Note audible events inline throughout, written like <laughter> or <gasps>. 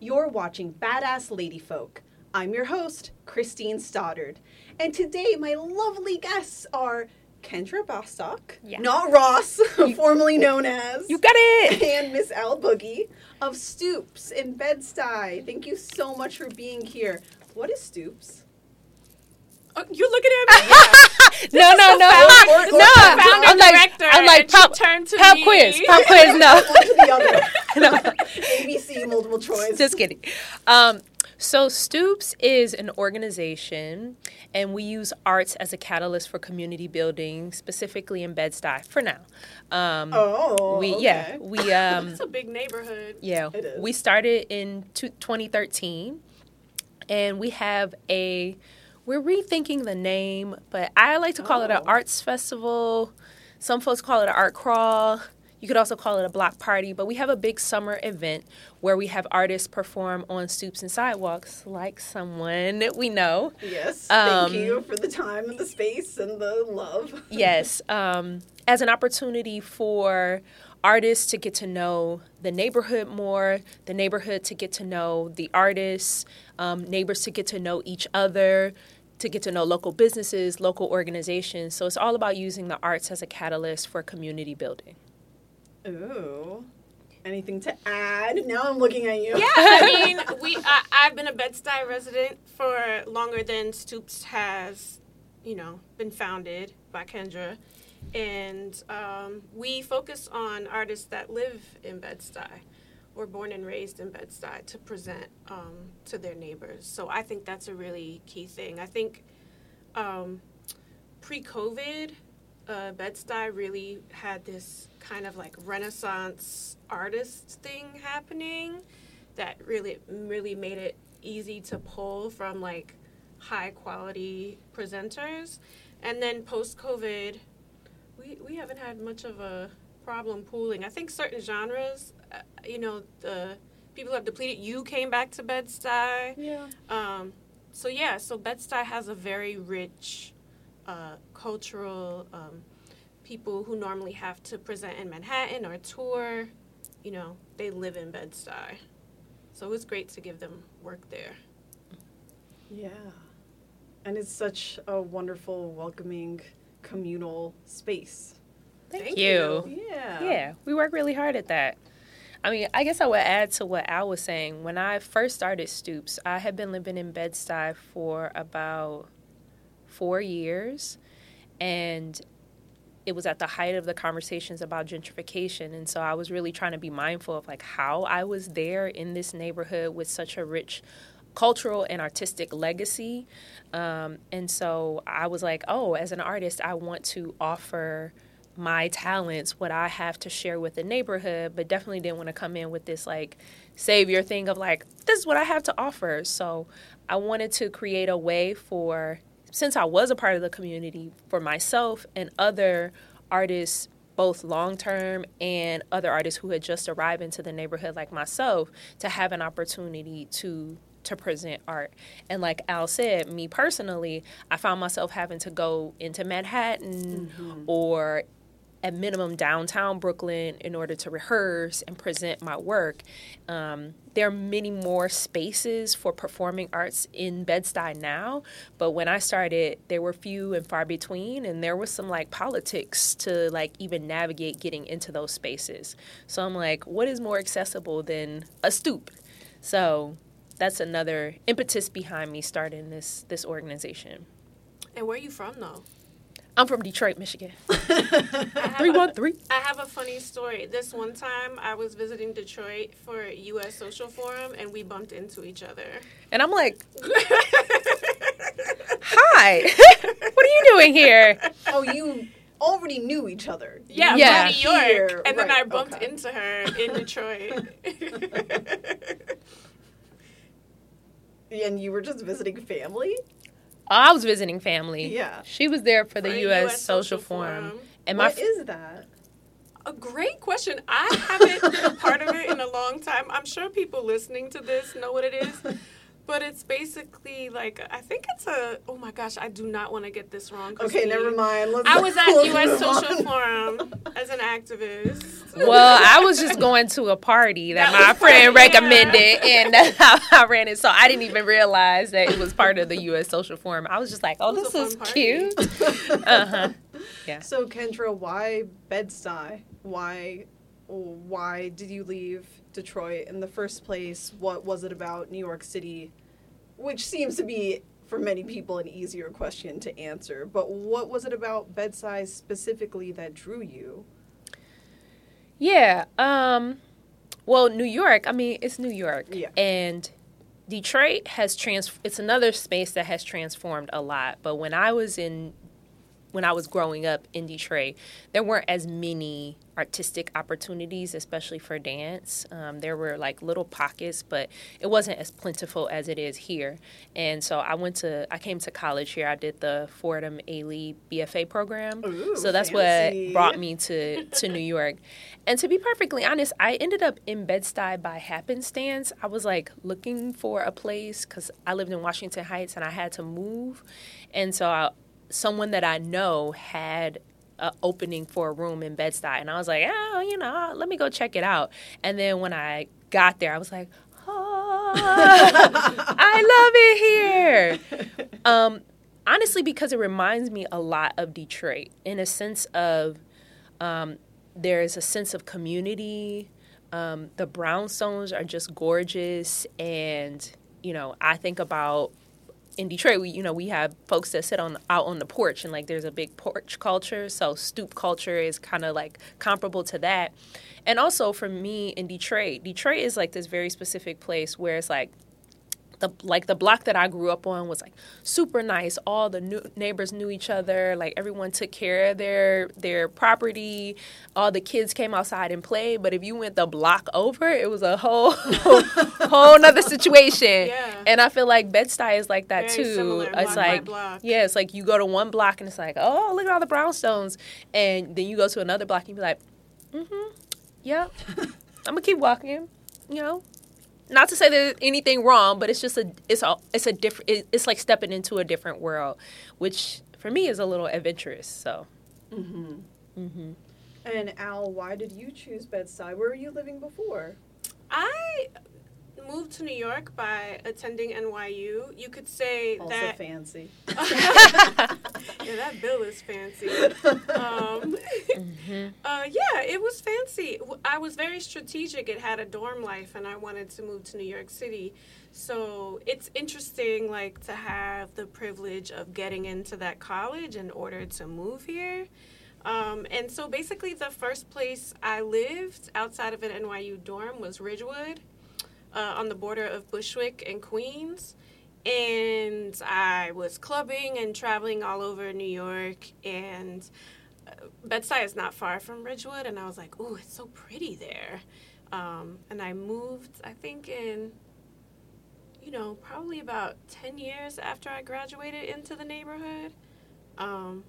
You're watching Badass Lady Folk. I'm your host, Christine Stoddard. And today, my lovely guests are Kendra Bostock, Yeah. not Ross, <laughs> formerly known as, You got it. <laughs> and Miss Al Boogie of Stoops in Bed-Stuy. Thank you so much for being here. What is Stoops? Oh, you're looking at me. <laughs> no, no, no, founder- no. founder I'm like, director, I'm like pop, turned to pop me. quiz, pop quiz. <laughs> No, One to the other. <laughs> no. ABC multiple choice. Just kidding. Um, so Stoops is an organization, and we use arts as a catalyst for community building, specifically in Bed-Stuy for now. Um, oh, we okay. yeah we um It's a big neighborhood. Yeah, It is. we started in two- 2013, and we have a. We're rethinking the name, but I like to call it an Oh. arts festival. Some folks call it an art crawl. You could also call it a block party, but we have a big summer event where we have artists perform on stoops and sidewalks, like someone we know. Yes, Um, thank you for the time and the space and the love. <laughs> yes, um, as an opportunity for artists to get to know the neighborhood more, the neighborhood to get to know the artists, um, neighbors to get to know each other, to get to know local businesses, local organizations. So it's all about using the arts as a catalyst for community building. Ooh. Anything to add? Now I'm looking at you. Yeah, I <laughs> mean, we. I, I've been a Bed-Stuy resident for longer than Stoops has, you know, been founded by Kendra, and um, we focus on artists that live in Bed-Stuy, or born and raised in Bed-Stuy, to present um, to their neighbors. So I think that's a really key thing. I think um, pre-COVID, uh, Bed-Stuy really had this kind of like Renaissance artist thing happening that really really made it easy to pull from like high quality presenters. And then post-COVID, we we haven't had much of a problem pooling. I think certain genres, uh, you know, the people have depleted. You came back to Bed-Stuy. Yeah. Um, so yeah, so Bed-Stuy has a very rich uh, cultural um, people who normally have to present in Manhattan or tour. You know, they live in Bed-Stuy, so was great to give them work there. Yeah. And it's such a wonderful, welcoming, communal space. Thank, Thank you. you. Yeah. Yeah, we work really hard at that. I mean, I guess I would add to what Al was saying. When I first started Stoops, I had been living in Bed-Stuy for about four years, and it was at the height of the conversations about gentrification, and so I was really trying to be mindful of like how I was there in this neighborhood with such a rich cultural and artistic legacy. Um, and so I was like, oh, as an artist, I want to offer my talents, what I have to share with the neighborhood, but definitely didn't want to come in with this like savior thing of like, this is what I have to offer. So I wanted to create a way for, since I was a part of the community, for myself and other artists both long term and other artists who had just arrived into the neighborhood like myself to have an opportunity to to present art. And like Al said, me personally, I found myself having to go into Manhattan mm-hmm. or at minimum downtown Brooklyn in order to rehearse and present my work. Um, there are many more spaces for performing arts in Bed-Stuy now, but when I started, there were few and far between, and there was some like politics to like even navigate getting into those spaces. So I'm like, what is more accessible than a stoop? So that's another impetus behind me starting this this organization. And where are you from though? I'm from Detroit, Michigan. <laughs> I have Three a- one three. I have a funny story. This one time I was visiting Detroit for US Social Forum and we bumped into each other. And I'm like, <laughs> hi, <laughs> what are you doing here? Oh, you already knew each other. Yeah, Yeah. from New York. Here, and then I bumped okay. into her in Detroit. And you were just visiting family? I was visiting family. Yeah. She was there for the For U.S. Social, Forum. And my What f- is that? A great question. I haven't been a part of it in a long time. I'm sure people listening to this know what it is. <laughs> but it's basically like I think it's a. Oh my gosh, I do not want to get this wrong. Okay, never mind. Let's I was at <laughs> let's U.S. Social on. Forum as an activist. Well, I was just going to a party that, That my was friend part- yeah. recommended, and that's <laughs> how I ran it. So I didn't even realize that it was part of the U.S. Social Forum. I was just like, "Oh, this is party. cute." <laughs> Uh huh. Yeah. So Kendra, why Bed-Stuy? Why why did you leave Detroit in the first place? What was it about New York City? Which seems to be for many people an easier question to answer. But what was it about Bed-Stuy specifically that drew you? Yeah. Um. Well, New York. I mean, it's New York. Yeah. And Detroit has trans. It's another space that has transformed a lot. But when I was in, when I was growing up in Detroit, there weren't as many artistic opportunities, especially for dance. Um, there were like little pockets, but it wasn't as plentiful as it is here. And so I went to. I came to college here. I did the Fordham Ailey BFA program. Ooh, so that's fancy. what brought me to to New York. And to be perfectly honest, I ended up in Bed-Stuy by happenstance. I was like looking for a place because I lived in Washington Heights and I had to move, and so I, someone that I know had a opening for a room in Bed-Stuy, and I was like, oh, you know, let me go check it out. And then when I got there, I was like, oh, I love it here. Um, honestly, because it reminds me a lot of Detroit in a sense of um, there's a sense of community. Um, the brownstones are just gorgeous, and you know, I think about in Detroit, we you know we have folks that sit on out on the porch, and like there's a big porch culture. So stoop culture is kind of like comparable to that. And also for me in Detroit, Detroit is like this very specific place where it's like the like the block that I grew up on was like super nice. All the new neighbors knew each other. Like everyone took care of their their property. All the kids came outside and played. But if you went the block over, it was a whole <laughs> whole nother situation. <laughs> Yeah. And I feel like Bed Stuy is like that Very too. similar, it's like yeah, it's like you go to one block and it's like oh look at all the brownstones, and then you go to another block and you be like, mm-hmm, yep, <laughs> I'm gonna keep walking. You know, not to say there's anything wrong, but it's just a it's a it's a different it, it's like stepping into a different world, which for me is a little adventurous. So Mm-hmm. Mm-hmm. And Al, why did you choose Bed-Stuy? Where were you living before? I moved to New York by attending NYU. You could say Also that fancy. <laughs> yeah, that bill is fancy. Um, uh, yeah, it was fancy. I was very strategic. It had a dorm life, and I wanted to move to New York City. So it's interesting, like to have the privilege of getting into that college in order to move here. Um, and so basically, the first place I lived outside of an NYU dorm was Ridgewood, uh, on the border of Bushwick and Queens and I was clubbing and traveling all over New York. And uh, Bed-Stuy is not far from Ridgewood, and I was like, "Ooh, it's so pretty there." Um, and I moved, I think, in you know probably about ten years after I graduated into the neighborhood. Um,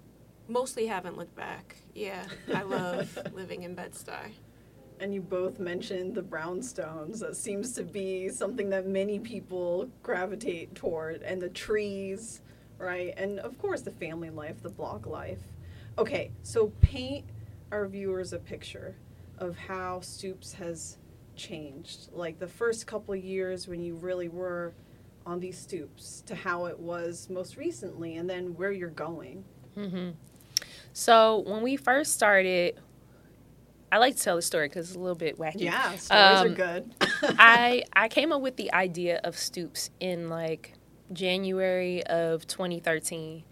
mostly haven't looked back. Yeah, I love <laughs> living in Bed-Stuy. And you both mentioned the brownstones. That seems to be something that many people gravitate toward, and the trees, right? And of course, the family life, the block life. Okay, so paint our viewers a picture of how Stoops has changed. Like the first couple years when you really were on these stoops to how it was most recently, and then where you're going. Mm-hmm. So when we first started, I like to tell the story because it's a little bit wacky. Yeah, stories are Um, good. <laughs> I I came up with the idea of Stoops in like January of 2013,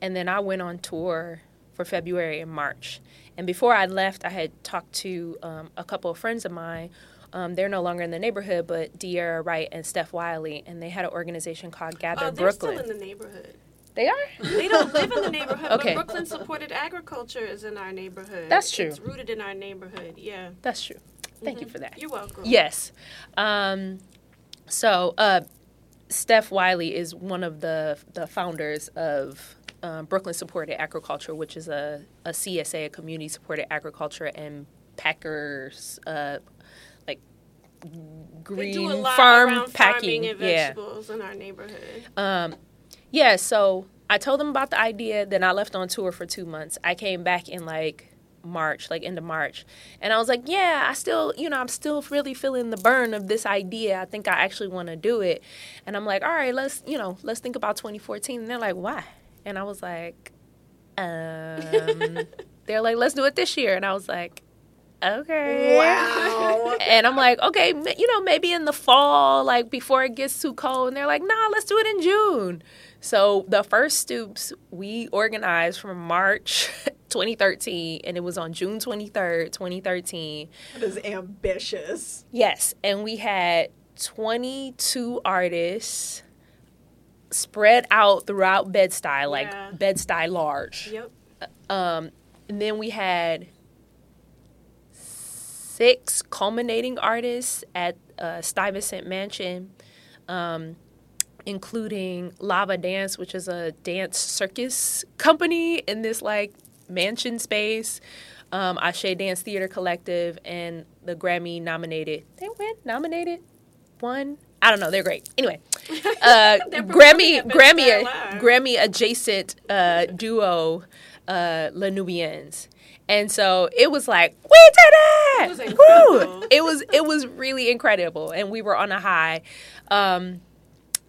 and then I went on tour for February and March. And before I left, I had talked to um, a couple of friends of mine. Um, they're no longer in the neighborhood, but De'Ara Wright and Steph Wiley, and they had an organization called Gather Oh, they're Brooklyn. still in the neighborhood. They are. They don't live in the neighborhood, Okay. but Brooklyn supported agriculture is in our neighborhood. That's true. It's rooted in our neighborhood. Yeah. That's true. Thank you for that. You're welcome. Yes. Um, so uh, Steph Wiley is one of the the founders of um, Brooklyn Supported Agriculture, which is a, a CSA, a community supported agriculture and Packers uh, like green They do a lot farm packing. farming and yeah. vegetables in our neighborhood. Um, yeah, so I told them about the idea. Then I left on tour for two months. I came back in like March, like end of March, and I was like, "Yeah, I still, you know, I'm still really feeling the burn of this idea. I think I actually want to do it." And I'm like, "All right, let's, you know, let's think about 2014." And they're like, "Why?" And I was like, "Um." they're like, "Let's do it this year," and I was like, "Okay." Wow. <laughs> And I'm like, okay, you know, maybe in the fall, like before it gets too cold. And they're like, nah, let's do it in June. So the first stoops we organized from March <laughs> 2013, and it was on June 23rd, 2013. That is ambitious. Yes, and we had 22 artists spread out throughout Bed-Stuy, like Yeah. Bed-Stuy large. Yep. Um, and then we had six culminating artists at uh, Stuyvesant Mansion, um, including Lava Dance, which is a dance circus company in this like mansion space. Um, Ashe Dance Theater Collective and the Grammy nominated. They win nominated, one. I don't know. They're great. Anyway, <laughs> uh, Grammy Grammy Grammy adjacent uh, duo, uh, Les Nubians. And so it was like, we did it! It was It was it was really incredible, and we were on a high. Um,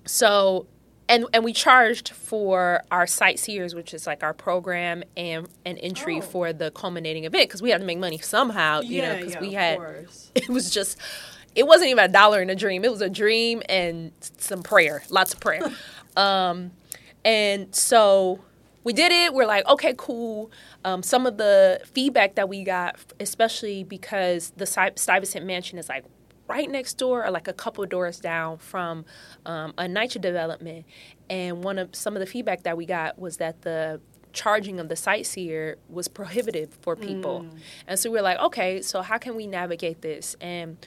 so, and and we charged for our sightseers, which is like our program and an entry Oh. for the culminating event because we had to make money somehow, you know, because we of had <laughs> it was just it wasn't even a dollar in a dream it was a dream and some prayer lots of prayer. <laughs> Um, and so we did it we're like okay cool. Um, some of the feedback that we got especially because the stuyvesant mansion is like right next door or like a couple doors down from um, a NYCHA development. And one of some of the feedback that we got was that the charging of the sightseer was prohibitive for people. And so we were like okay so how can we navigate this? And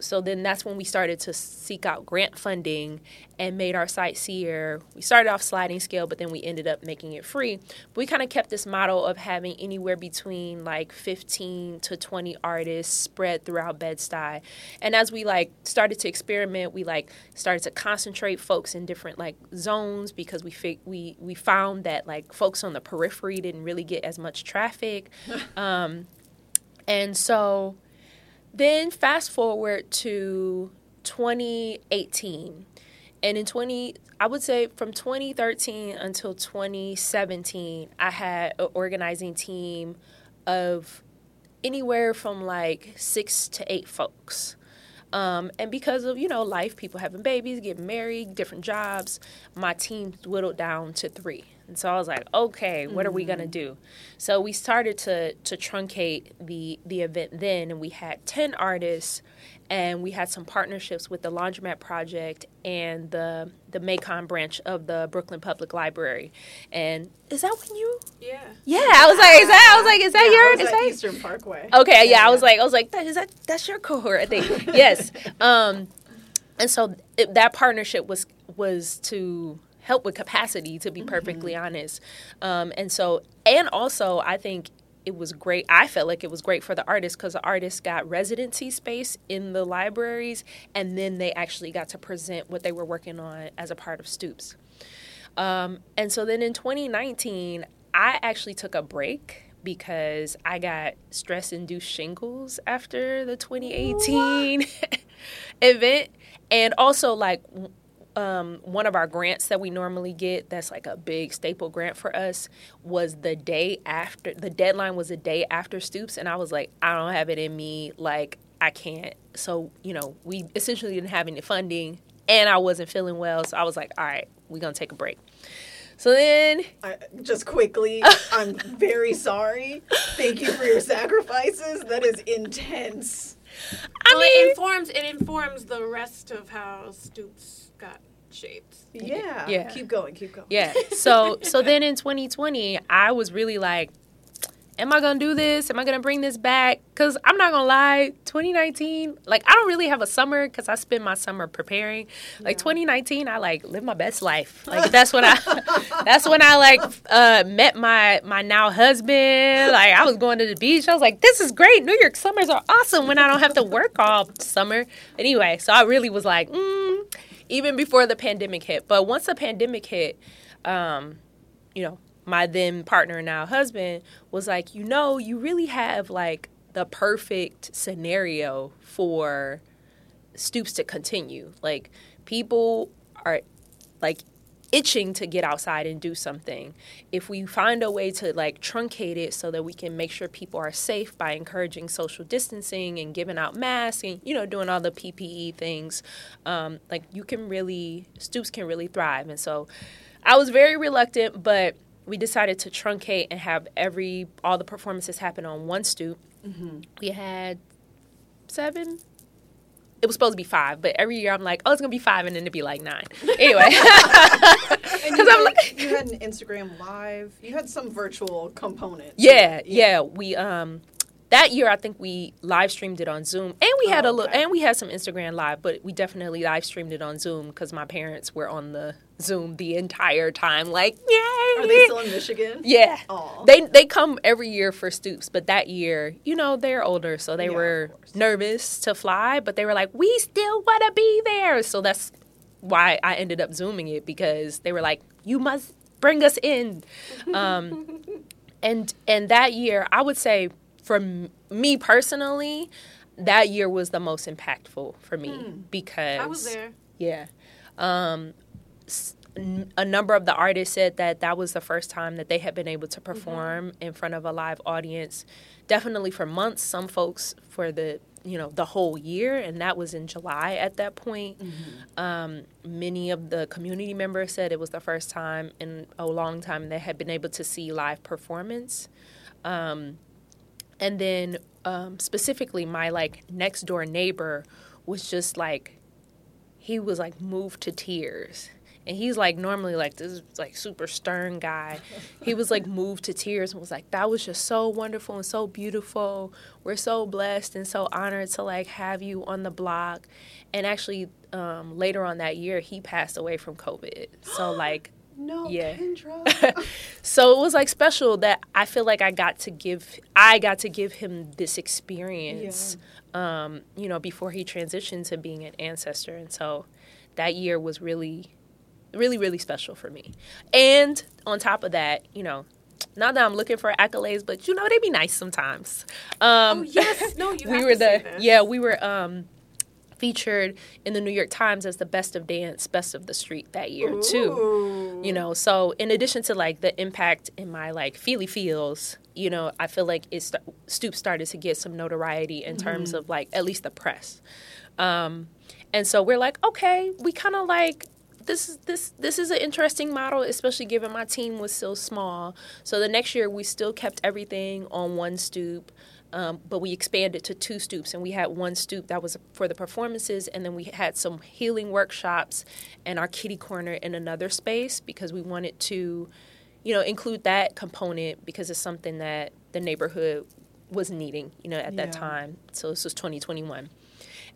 so then that's when we started to seek out grant funding and made our sightseer. We started off sliding scale, but then we ended up making it free. But we kind of kept this model of having anywhere between like 15 to 20 artists spread throughout Bed-Stuy. And as we like started to experiment, we like started to concentrate folks in different like zones because we fig- we we found that like folks on the periphery didn't really get as much traffic. <laughs> um, and so then fast forward to 2018. And in 20, I would say from 2013 until 2017, I had an organizing team of anywhere from like six to eight folks. Um, and because of, you know, life, people having babies, getting married, different jobs, my team whittled down to three. And so I was like, okay, what are we gonna do? So we started to to truncate the the event then, and we had ten artists, and we had some partnerships with the Laundromat Project and the the Macon branch of the Brooklyn Public Library. And is that when you? Yeah. Yeah, I was like, is that? I was like, is that Yeah, your? Is that Eastern Parkway. Okay, yeah, I was like, I was like, that is that that's your cohort, I think. yes. <laughs> Um, and so it, that partnership was was to help with capacity, to be perfectly honest. Um, and so, and also, I think it was great. I felt like it was great for the artists because the artists got residency space in the libraries, and then they actually got to present what they were working on as a part of Stoops. Um, and so then in 2019, I actually took a break because I got stress induced shingles after the 2018 <laughs> event. And also, like, um, one of our grants that we normally get, that's like a big staple grant for us, was the day after, the deadline was the day after Stoops. And I was like, I don't have it in me. Like, I can't. So, you know, we essentially didn't have any funding and I wasn't feeling well. So I was like, all right, we're going to take a break. So then, I, just quickly, <laughs> I'm very sorry. Thank you for your sacrifices. That is intense. I well, mean, it informs it informs the rest of how Stoops got shaped. Yeah. Yeah. Keep going. Keep going. yeah. So so then in 2020, I was really like, am I gonna do this? Am I gonna bring this back? Cause I'm not gonna lie, 2019, like I don't really have a summer because I spend my summer preparing. Like Yeah. 2019, I like live my best life. Like that's when I, <laughs> that's when I like uh, met my my now husband. Like I was going to the beach. I was like, this is great. New York summers are awesome when I don't have to work all summer. Anyway, so I really was like, mm, even before the pandemic hit. But once the pandemic hit, um, you know, my then partner, now husband, was like, you know, you really have like the perfect scenario for Stoops to continue. Like, people are like itching to get outside and do something. If we find a way to like truncate it so that we can make sure people are safe by encouraging social distancing and giving out masks and you know doing all the PPE things, um, like you can really Stoops can really thrive. And so, I was very reluctant, but we decided to truncate and have every all the performances happen on one stoop. We had seven. It was supposed to be five, but every year I'm like, oh, it's gonna be five, and then it'd be like nine. <laughs> Anyway, you, <laughs> I'm had, like- you had an Instagram live. You had some virtual component. to yeah, yeah. We um that year I think we live streamed it on Zoom, and we had Oh, a little, okay. and we had some Instagram live, but we definitely live streamed it on Zoom because my parents were on the Zoom the entire time, like, yay! Are they still in Michigan? Yeah. Aw. They they come every year for Stoops, but that year, you know, they're older, so they Yeah, were nervous to fly, but they were like, "We still want to be there." So that's why I ended up zooming it because they were like, "You must bring us in." <laughs> Um, and and that year, I would say for m- me personally, that year was the most impactful for me because Hmm. I was there. yeah. Um, a number of the artists said that that was the first time that they had been able to perform in front of a live audience. Definitely for months, some folks for the you know the whole year, and that was in July at that point. Um, many of the community members said it was the first time in a long time they had been able to see live performance. Um, and then um, specifically, my like next door neighbor was just like he was like moved to tears. And he's like normally like this like super stern guy. He was like moved to tears and was like, That was just so wonderful and so beautiful. We're so blessed and so honored to like have you on the block. And actually, um, later on that year he passed away from COVID. So <gasps> like No, Yeah. <laughs> So it was like special that I feel like I got to give I got to give him this experience um, you know, before he transitioned to being an ancestor. And so that year was really really, really special for me. And on top of that, you know, not that I'm looking for accolades, but you know, they be nice sometimes. Um Oh yes, no, you <laughs> we were the yeah we were um featured in the new york times as the best of dance best of the street that year too. You know so in addition to like the impact in my like feely feels you know i feel like it st- stoop started to get some notoriety in terms of like at least the press. Um and so we're like okay we kind of like this is this this is an interesting model especially given my team was still small. So the next year we still kept everything on one stoop um, but we expanded to two stoops and we had one stoop that was for the performances and then we had some healing workshops and our kitty corner in another space because we wanted to you know include that component because it's something that the neighborhood was needing you know at that time. So this was 2021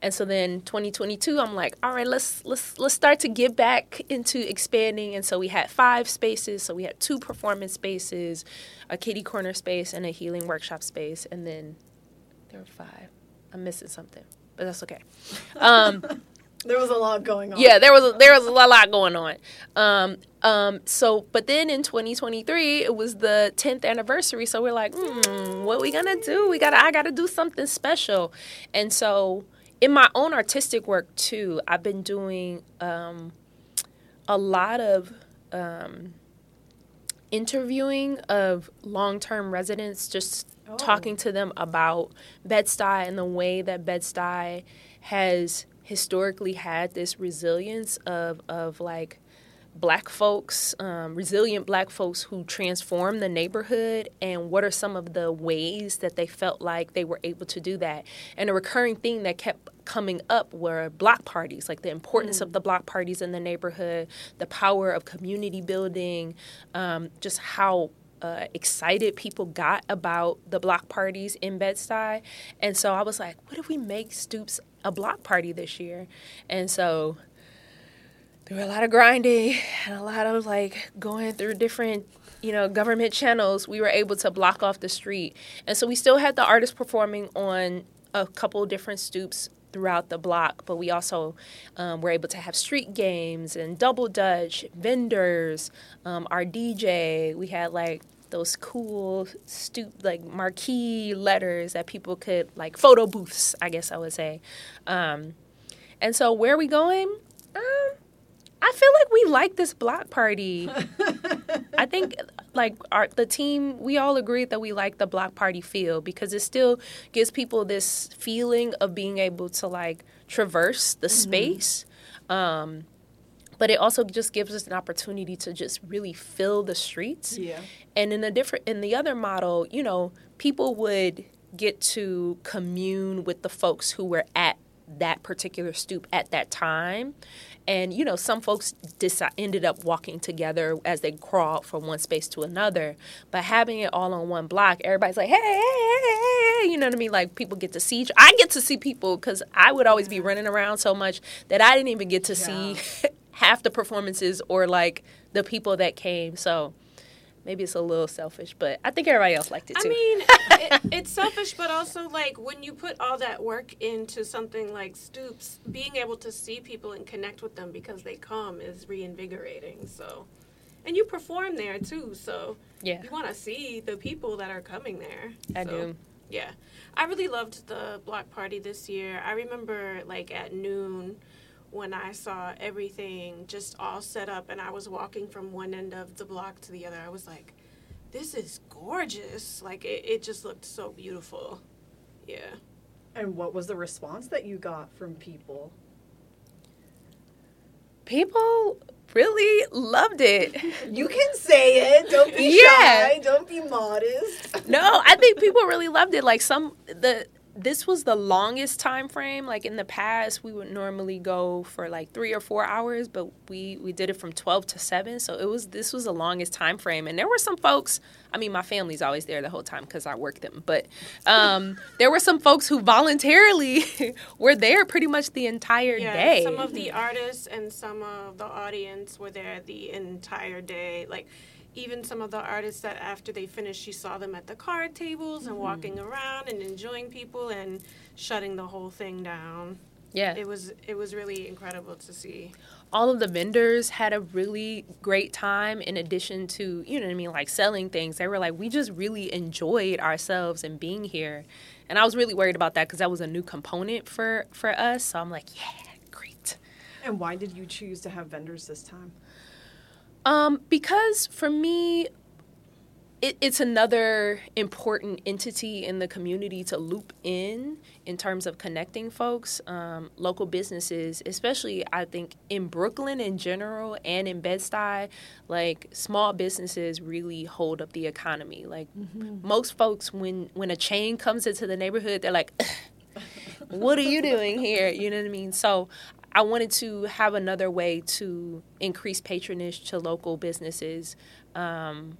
and so then 2022 i'm like all right let's let's let's start to give back into expanding and so we had five spaces so we had two performance spaces a kitty corner space and a healing workshop space and then there were five i'm missing something but that's okay um, <laughs> There was a lot going on. yeah, there was a, there was a lot going on. Um, um, so, but then in 2023, it was the 10th anniversary. So we're like, hmm, what we gonna do? We gotta, I gotta do something special. And so, in my own artistic work too, I've been doing um, a lot of um, interviewing of long-term residents, just Oh. talking to them about Bed-Stuy and the way that Bed-Stuy has historically had this resilience of of like black folks, um, resilient black folks who transform the neighborhood, and what are some of the ways that they felt like they were able to do that? And a recurring theme that kept coming up were block parties, like the importance of the block parties in the neighborhood, the power of community building, um, just how uh, excited people got about the block parties in Bed-Stuy. And so I was like, what if we make Stoops a block party this year? And so were a lot of grinding and a lot of like going through different you know government channels we were able to block off the street. And so we still had the artists performing on a couple different stoops throughout the block but we also um, were able to have street games and double dutch vendors um, our dj we had like those cool stoop like marquee letters that people could like photo booths i guess i would say. Um, and so where are we going? Um, like this block party. <laughs> I think like our the team we all agreed that we like the block party feel because it still gives people this feeling of being able to like traverse the mm-hmm. space. Um, but it also just gives us an opportunity to just really fill the streets. Yeah. And in a different in the other model, you know, people would get to commune with the folks who were at that particular stoop at that time and you know, some folks decide, ended up walking together as they crawled from one space to another. But having it all on one block, everybody's like, hey, hey, hey, hey, you know what I mean? Like people get to see. Each, I get to see people because I would always be running around so much that I didn't even get to yeah. see <laughs> half the performances or like the people that came. So maybe it's a little selfish, but I think everybody else liked it too. I mean, <laughs> it, it's selfish, but also like when you put all that work into something like Stoops, being able to see people and connect with them because they come is reinvigorating. So, and you perform there too, so yeah, you want to see the people that are coming there. I so, do. Yeah, I really loved the block party this year. I remember like at noon when I saw everything just all set up and I was walking from one end of the block to the other, I was like, this is gorgeous. Like, it, it just looked so beautiful. Yeah. And what was the response that you got from people? People really loved it. <laughs> You can say it. Don't be yeah. shy. Don't be modest. No, I think people really loved it. Like some the this was the longest time frame. Like in the past we would normally go for like three or four hours but we we did it from 12 to 7 so it was this was the longest time frame. And there were some folks i mean my family's always there the whole time because i work them. But um, <laughs> there were some folks who voluntarily <laughs> were there pretty much the entire yeah, day. some of the artists and some of the audience were there the entire day. Like even some of the artists that after they finished, you saw them at the card tables and mm-hmm. walking around and enjoying people and shutting the whole thing down. Yeah. It was it was really incredible to see. All of the vendors had a really great time in addition to, you know what I mean, like selling things. They were like, we just really enjoyed ourselves and being here. And I was really worried about that because that was a new component for for us. So I'm like, yeah, great. And why did you choose to have vendors this time? Um, because for me, it, it's another important entity in the community to loop in in terms of connecting folks, um, local businesses, especially I think in Brooklyn in general and in Bed-Stuy, like small businesses really hold up the economy. Like mm-hmm. most folks, when when a chain comes into the neighborhood, they're like. <laughs> what are you doing here? You know what I mean? So I wanted to have another way to increase patronage to local businesses. Um,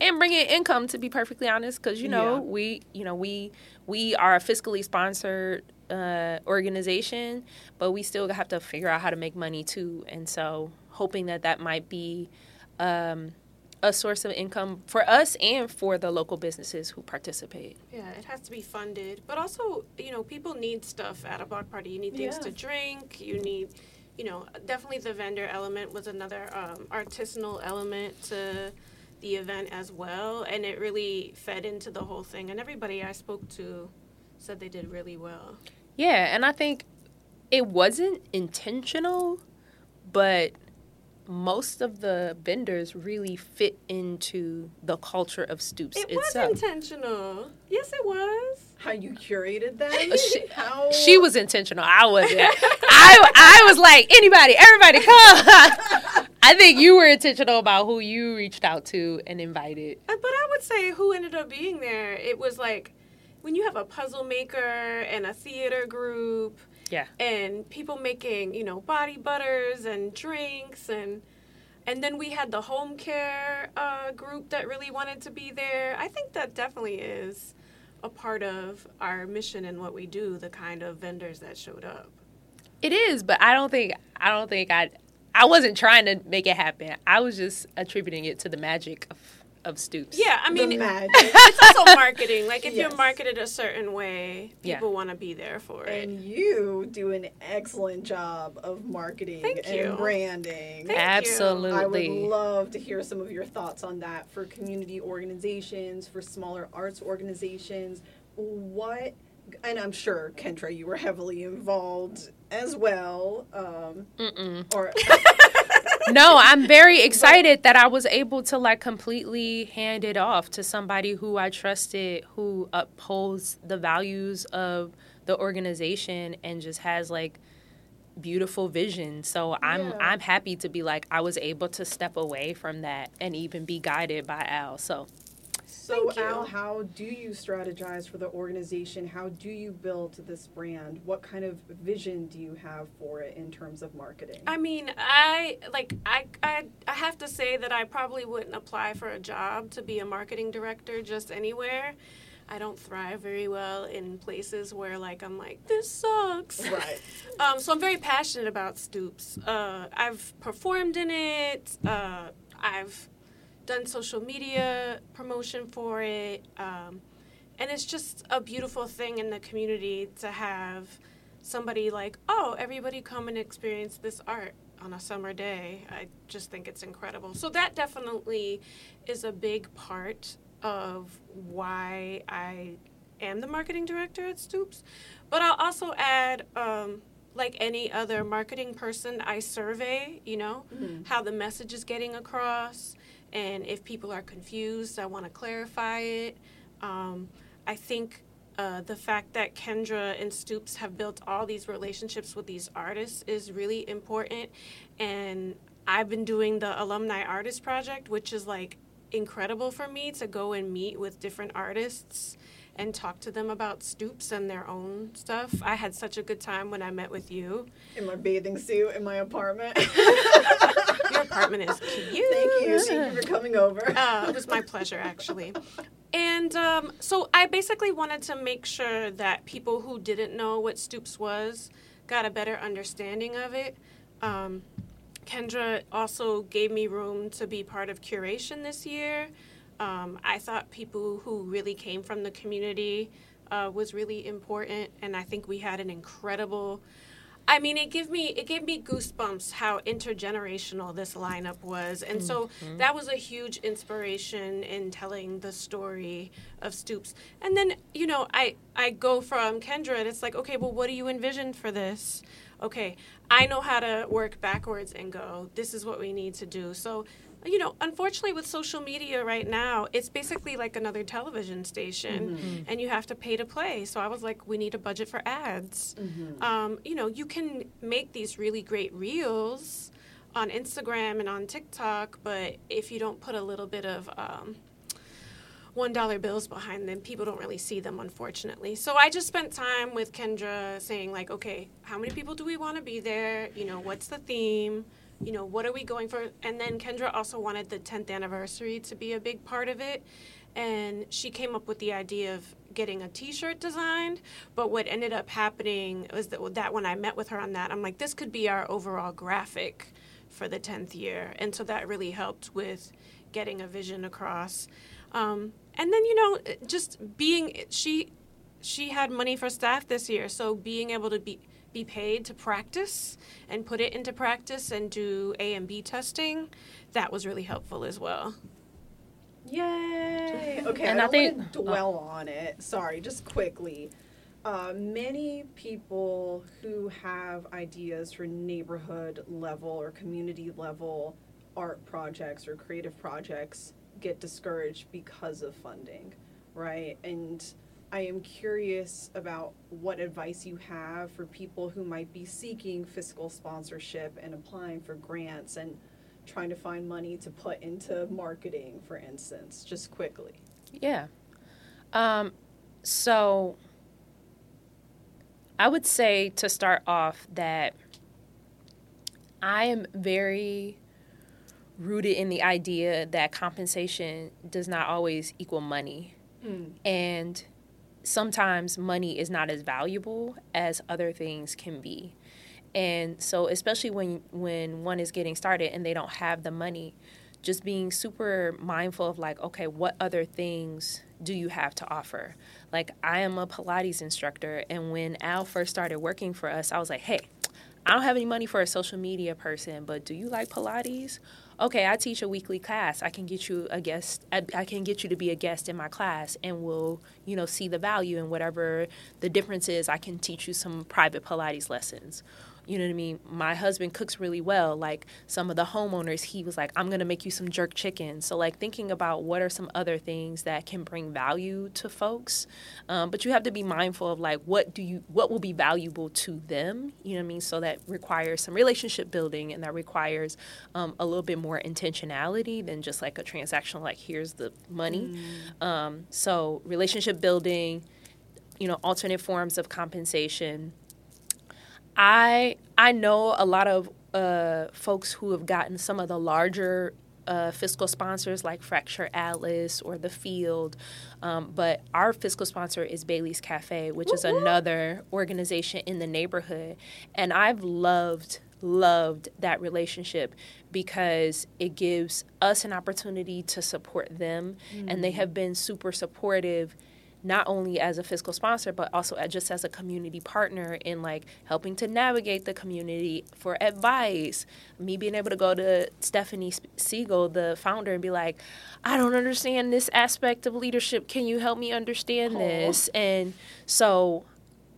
and bring in income to be perfectly honest because you know yeah. we you know we we are a fiscally sponsored uh, organization but we still have to figure out how to make money too and so hoping that that might be um, a source of income for us and for the local businesses who participate. Yeah, it has to be funded, but also, you know, people need stuff at a block party. You need things yeah. to drink. You need, you know, definitely the vendor element was another um, artisanal element to the event as well, and it really fed into the whole thing. And everybody I spoke to said they did really well. Yeah, and I think it wasn't intentional, but most of the vendors really fit into the culture of Stoops it itself. was intentional. Yes, it was. How you curated that? <laughs> she, How... she was intentional. I wasn't. <laughs> I I was like anybody, everybody, come. <laughs> I think you were intentional about who you reached out to and invited. Uh, but I would say who ended up being there. It was like when you have a puzzle maker and a theater group yeah. And people making, you know, body butters and drinks and and then we had the home care uh, group that really wanted to be there. I think that definitely is a part of our mission and what we do. The kind of vendors that showed up. It is, but I don't think I don't think I I wasn't trying to make it happen. I was just attributing it to the magic of, of Stoops. Yeah, I mean, <laughs> it's also <laughs> marketing. Like if Yes. you're marketed a certain way, Yeah. people want to be there for it. and you do an excellent job of marketing Thank and you. branding. Thank you. Absolutely. I would love to hear some of your thoughts on that for community organizations, for smaller arts organizations. What, and I'm sure, Kendra, you were heavily involved as well. Um, Mm-mm. or <laughs> no, I'm very excited that I was able to like completely hand it off to somebody who I trusted, who upholds the values of the organization and just has like beautiful vision. So I'm Yeah. I'm happy to be like I was able to step away from that and even be guided by Al. So So, Al, how do you strategize for the organization? How do you build this brand? What kind of vision do you have for it in terms of marketing? I mean, I like I, I I have to say that I probably wouldn't apply for a job to be a marketing director just anywhere. I don't thrive very well in places where like I'm like this sucks. right. <laughs> Um, so I'm very passionate about Stoops. Uh, I've performed in it. Uh, I've done social media promotion for it, um, and it's just a beautiful thing in the community to have somebody like, oh, everybody come and experience this art on a summer day. I just think it's incredible. So that definitely is a big part of why I am the marketing director at Stoops. But I'll also add, um, like any other marketing person, I survey, you know, how the message is getting across. And if people are confused, I want to clarify it. Um, I think uh, the fact that Kendra and Stoops have built all these relationships with these artists is really important. And I've been doing the Alumni Artist Project, which is like incredible for me to go and meet with different artists and talk to them about Stoops and their own stuff. I had such a good time when I met with you. In my bathing suit in my apartment. <laughs> Your apartment is <laughs> cute. Thank you. Thank you for coming over. Uh, it was my pleasure, actually. And um, so I basically wanted to make sure that people who didn't know what Stoops was got a better understanding of it. Um, Kendra also gave me room to be part of curation this year. Um, I thought people who really came from the community uh, was really important, and I think we had an incredible. I mean, it gave me it gave me goosebumps how intergenerational this lineup was, and so that was a huge inspiration in telling the story of Stoops. And then you know, I I go from Kendra, and it's like, okay, well, what do you envision for this? Okay, I know how to work backwards and go. This is what we need to do. So. You know, unfortunately, with social media right now, it's basically like another television station, and you have to pay to play. So I was like, we need a budget for ads um, you know, you can make these really great reels on Instagram and on TikTok, but if you don't put a little bit of um, one dollar bills behind them, people don't really see them, unfortunately. So I just spent time with Kendra saying, like, okay, how many people do we want to be there? You know, what's the theme? You know, what are we going for? And then Kendra also wanted the 10th anniversary to be a big part of it. And she came up with the idea of getting a T-shirt designed. But what ended up happening was that, that when I met with her on that, I'm like, this could be our overall graphic for the 10th year. And so that really helped with getting a vision across. Um, and then, you know, just being, she, she had money for staff this year. So being able to be, be paid to practice and put it into practice and do A and B testing, that was really helpful as well. Yay! <laughs> Okay, And I I don't think- want to dwell on it. Sorry, just quickly. Uh, many people who have ideas for neighborhood level or community level art projects or creative projects get discouraged because of funding, right? And I am curious about what advice you have for people who might be seeking fiscal sponsorship and applying for grants and trying to find money to put into marketing, for instance, just quickly. Yeah. Um, so I would say to start off that I am very rooted in the idea that compensation does not always equal money. Mm. And sometimes money is not as valuable as other things can be. And so especially when when one is getting started and they don't have the money, just being super mindful of like, okay, what other things do you have to offer? Like I am a Pilates instructor and when Al first started working for us, I was like, "Hey, I don't have any money for a social media person, but do you like Pilates? Okay, I teach a weekly class. I can get you a guest. I, can get you to be a guest in my class, and we'll, you know, see the value in whatever the difference is. I can teach you some private Pilates lessons, you know what I mean? My husband cooks really well. Like some of the homeowners, he was like, I'm going to make you some jerk chicken. So, like, thinking about what are some other things that can bring value to folks. Um, but you have to be mindful of, like, what do you, what will be valuable to them? You know what I mean? So that requires some relationship building and that requires um, a little bit more intentionality than just like a transactional, like, here's the money. Mm. Um, so, relationship building, you know, alternate forms of compensation I I know a lot of uh, folks who have gotten some of the larger uh, fiscal sponsors like Fractured Atlas or The Field, um, but our fiscal sponsor is Bailey's Cafe, which is another organization in the neighborhood, and I've loved loved that relationship because it gives us an opportunity to support them mm. and they mm. have been super supportive not only as a fiscal sponsor but also just as a community partner in like helping to navigate the community for advice. Me being able to go to stephanie siegel the founder and be like i don't understand this aspect of leadership. Can you help me understand Aww. this? And so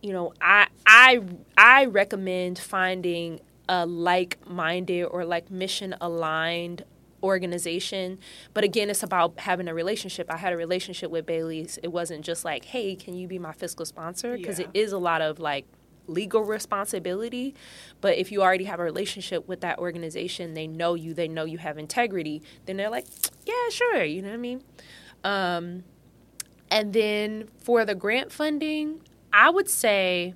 you know i i i recommend finding a like-minded or like mission aligned organization. But again, it's about having a relationship. I had a relationship with Bailey's. It wasn't just like, hey, can you be my fiscal sponsor? Because yeah. it is a lot of like legal responsibility. But if you already have a relationship with that organization, they know you, they know you have integrity, then they're like, yeah, sure. You know what I mean? Um, and then for the grant funding, I would say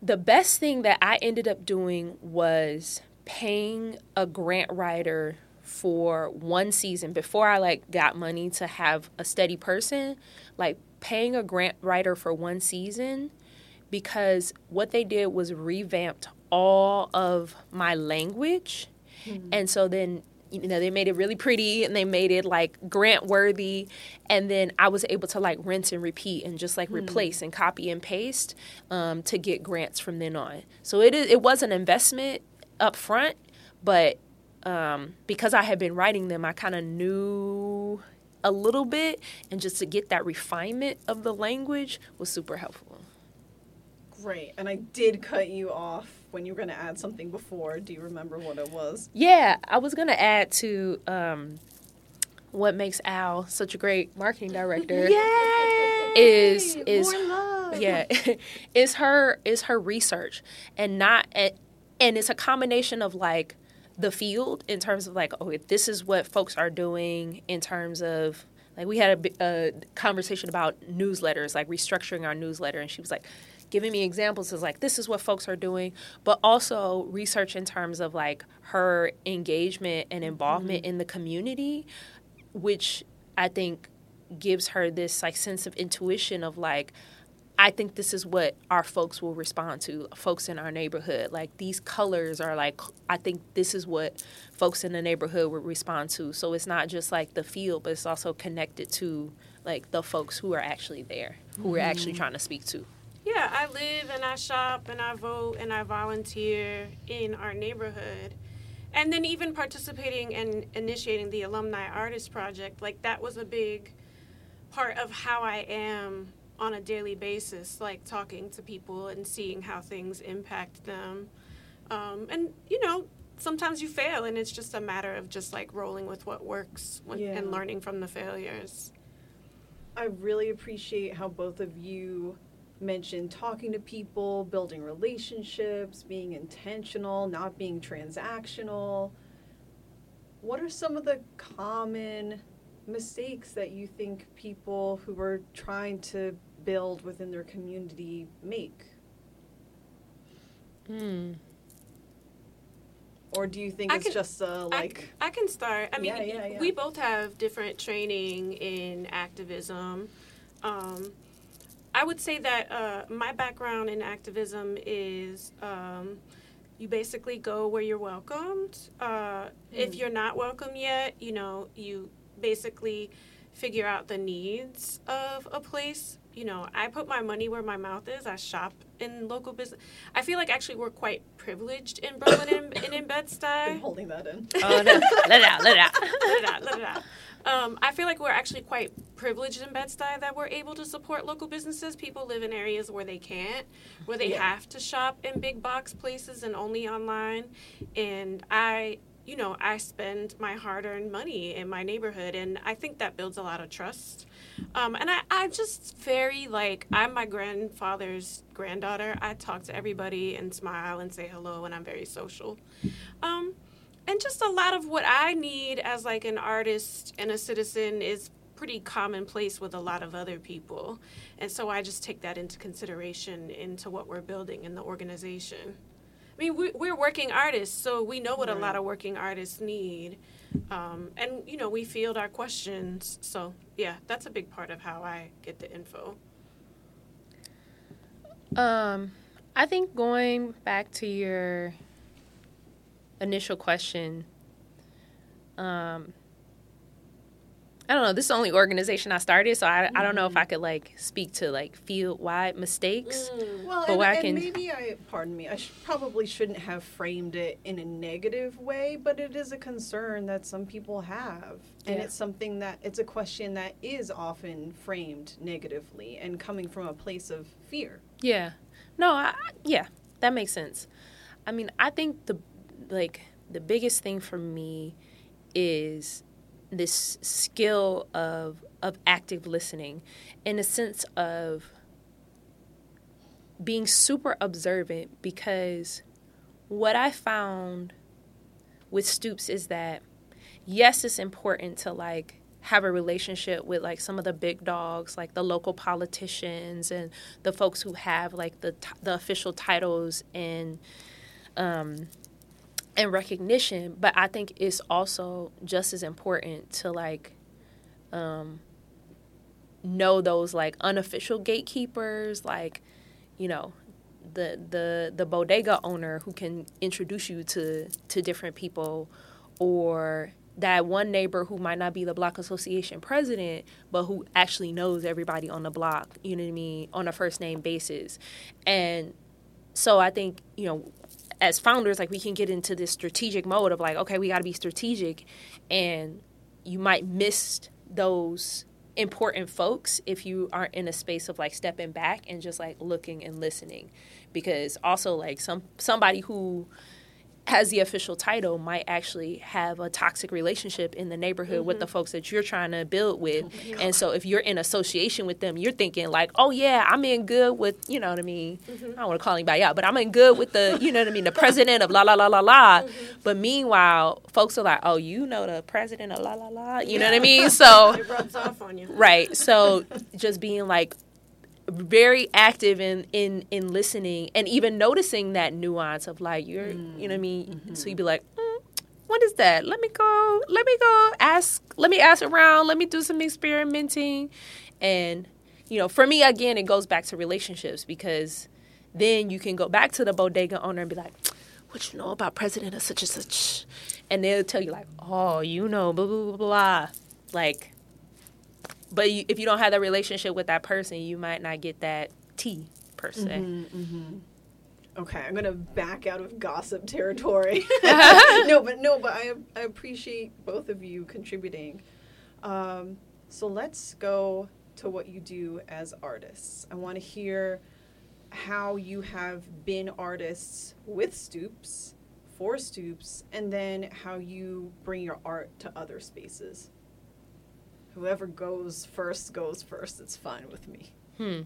the best thing that I ended up doing was paying a grant writer for one season before I like got money to have a steady person, like paying a grant writer for one season because what they did was revamped all of my language. Mm-hmm. And so then you know they made it really pretty and they made it like grant worthy and then i was able to like rinse and repeat and just like mm. replace and copy and paste um, to get grants from then on so it, it was an investment up front, but um, because I had been writing them, I kind of knew a little bit, and just to get that refinement of the language was super helpful. Great. And I did cut you off when you were going to add something before. Do you remember what it was? Yeah, I was going to add to um, what makes Al such a great marketing director. <laughs> Yay! Is is yeah, <laughs> is her is her research and not and it's a combination of like the field in terms of like oh this is what folks are doing in terms of like we had a, a conversation about newsletters like restructuring our newsletter and she was like giving me examples of like this is what folks are doing but also research in terms of like her engagement and involvement mm-hmm. in the community which i think gives her this like sense of intuition of like I think this is what our folks will respond to, folks in our neighborhood. Like these colors are like, I think this is what folks in the neighborhood would respond to. So it's not just like the field, but it's also connected to like the folks who are actually there, who mm-hmm. we're actually trying to speak to. Yeah, I live and I shop and I vote and I volunteer in our neighborhood. And then even participating and initiating the Alumni Artist Project, like that was a big part of how I am on a daily basis, like talking to people and seeing how things impact them. Um, and, you know, sometimes you fail and it's just a matter of just like rolling with what works when, yeah. and learning from the failures. I really appreciate how both of you mentioned talking to people, building relationships, being intentional, not being transactional. What are some of the common mistakes that you think people who are trying to build within their community make? Hmm. or do you think I it's can- just uh, like I, I can start. I mean, Yeah, yeah, yeah. we both have different training in activism. Um, I would say that uh, my background in activism is um, you basically go where you're welcomed. Uh, If Mm. you're not welcome yet, you know, you basically figure out the needs of a place. You know, I put my money where my mouth is. I shop in local business. I feel like actually we're quite privileged in Brooklyn and, and in I'm Bed-Stuy holding that in? Oh, no. let it out, let it out. <laughs> let it out, let it out. Um, I feel like we're actually quite privileged in Bed-Stuy that we're able to support local businesses. People live in areas where they can't, where they Yeah. have to shop in big box places and only online. And I, you know, I spend my hard-earned money in my neighborhood, and I think that builds a lot of trust. Um, and I, I'm just very like I'm my grandfather's granddaughter. I talk to everybody and smile and say hello, and I'm very social. Um, and just a lot of what I need as like an artist and a citizen is pretty commonplace with a lot of other people. And so I just take that into consideration into what we're building in the organization. I mean, we, we're working artists, so we know what a lot of working artists need. Um, and, you know, we field our questions. So, yeah, that's a big part of how I get the info. Um, I think going back to your initial question, um, I don't know. This is the only organization I started, so I, I don't know if I mm. could like speak to like field wide mistakes. Mm. Well, But and, what I and can- maybe I, pardon me, I sh- probably shouldn't have framed it in a negative way, but it is a concern that some people have. And it's something that, it's a question that is often framed negatively and coming from a place of fear. Yeah. No, I, I- yeah, that makes sense. I mean, I think the like the biggest thing for me is this skill of of active listening in a sense of being super observant because what I found with Stoops is that yes, it's important to like have a relationship with like some of the big dogs, like the local politicians and the folks who have like the the official titles and um and recognition. But I think it's also just as important to like um know those like unofficial gatekeepers, like you know the the the bodega owner who can introduce you to to different people or that one neighbor who might not be the block association president but who actually knows everybody on the block you know what i mean on a first name basis and so i think you know as founders like we can get into this strategic mode of like okay we got to be strategic and you might miss those important folks if you aren't in a space of like stepping back and just like looking and listening. Because also like some somebody who has the official title might actually have a toxic relationship in the neighborhood with the mm-hmm. folks that you're trying to build with. Oh, and so if you're in association with them, you're thinking like, oh yeah, I'm in good with, you know what I mean? Mm-hmm. I don't want to call anybody out, but I'm in good with the, you know what I mean, the president of la la la la la. Mm-hmm. But meanwhile, folks are like, oh, you know the president of la la la, you know what I mean? <laughs> So It rubs off on you. right so just being like very active in in in listening and even noticing that nuance of like you're you know what i mean? So you'd be like mm, what is that? Let me go let me go ask let me ask around let me do some experimenting. And you know for me again it goes back to relationships because then you can go back to the bodega owner and be like what you know about president of such and such? And they'll tell you like oh you know blah blah blah blah. Like but you, if you don't have that relationship with that person, you might not get that tea per se. Mm-hmm. Okay, I'm gonna back out of gossip territory. <laughs> no, but no, but I I appreciate both of you contributing. Um, so let's go to what you do as artists. I want to hear how you have been artists with Stoops, for Stoops, and then how you bring your art to other spaces. Whoever goes first goes first. It's fine with me. Hmm.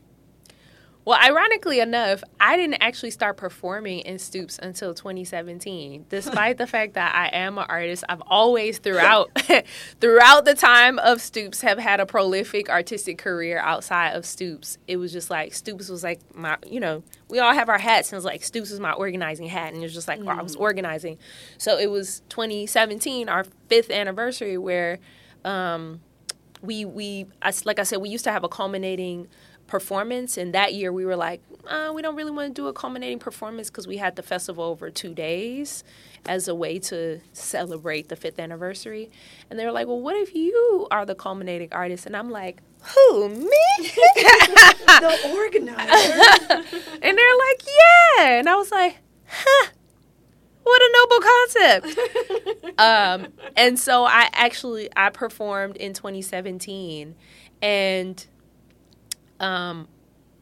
Well, ironically enough, I didn't actually start performing in Stoops until 2017. <laughs> Despite the fact that I am an artist, I've always throughout <laughs> throughout the time of Stoops have had a prolific artistic career outside of Stoops. It was just like Stoops was like my, you know, we all have our hats and it's like Stoops was my organizing hat and it was just like mm. I was organizing. So it was 2017, our 5th anniversary where um we we like I said we used to have a culminating performance. And that year we were like, uh, we don't really want to do a culminating performance because we had the festival over two days as a way to celebrate the fifth anniversary. And they were like, well, what if you are the culminating artist? And I'm like, who, me? <laughs> the organizer. <laughs> and they're like, yeah. And I was like, huh. What a noble concept. um, and so I actually I performed in 2017 and um,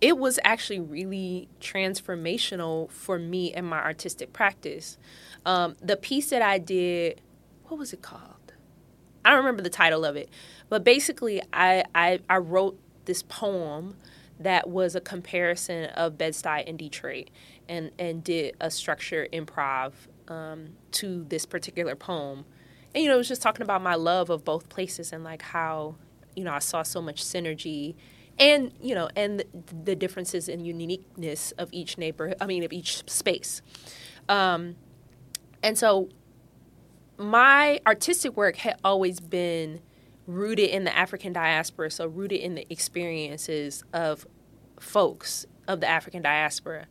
it was actually really transformational for me and my artistic practice. Um, the piece that I did, what was it called? I don't remember the title of it, but basically, I, I, I wrote this poem that was a comparison of Bed-Stuy and Detroit and, and did a structure improv um, to this particular poem. And, you know, it was just talking about my love of both places and like how, you know, I saw so much synergy and you know and the differences and uniqueness of each neighborhood i mean of each space um, and so my artistic work had always been rooted in the african diaspora so rooted in the experiences of folks of the african diaspora.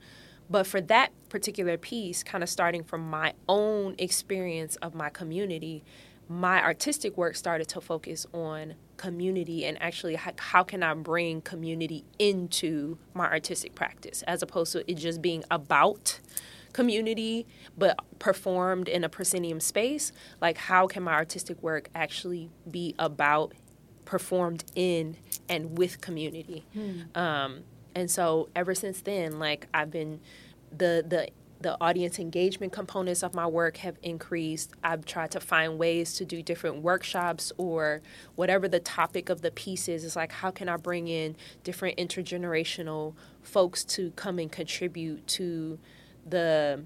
But for that particular piece kind of starting from my own experience of my community my artistic work started to focus on community and actually how, how, can I bring community into my artistic practice as opposed to it just being about community but performed in a proscenium space like how can my artistic work actually be about performed in and with community hmm. um, and so ever since then like I've been the the the audience engagement components of my work have increased. I've tried to find ways to do different workshops or whatever the topic of the piece is. It's like, how can I bring in different intergenerational folks to come and contribute to the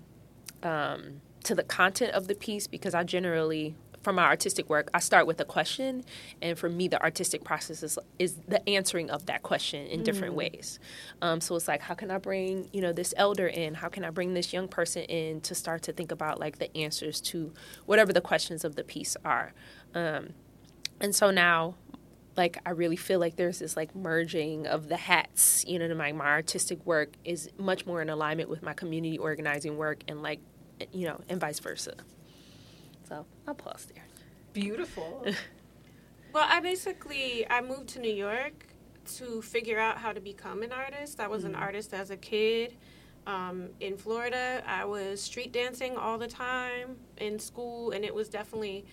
um, to the content of the piece? Because I generally for my artistic work, I start with a question, and for me, the artistic process is, is the answering of that question in different mm. ways. Um, so it's like, how can I bring you know this elder in? How can I bring this young person in to start to think about like the answers to whatever the questions of the piece are? Um, and so now like I really feel like there's this like merging of the hats. You know, my my artistic work is much more in alignment with my community organizing work, and like you know, and vice versa. So I'll pause there. Beautiful. <laughs> well, I basically I moved to New York to figure out how to become an artist. I was mm-hmm. an artist as a kid. Um, in Florida, I was street dancing all the time in school, and it was definitely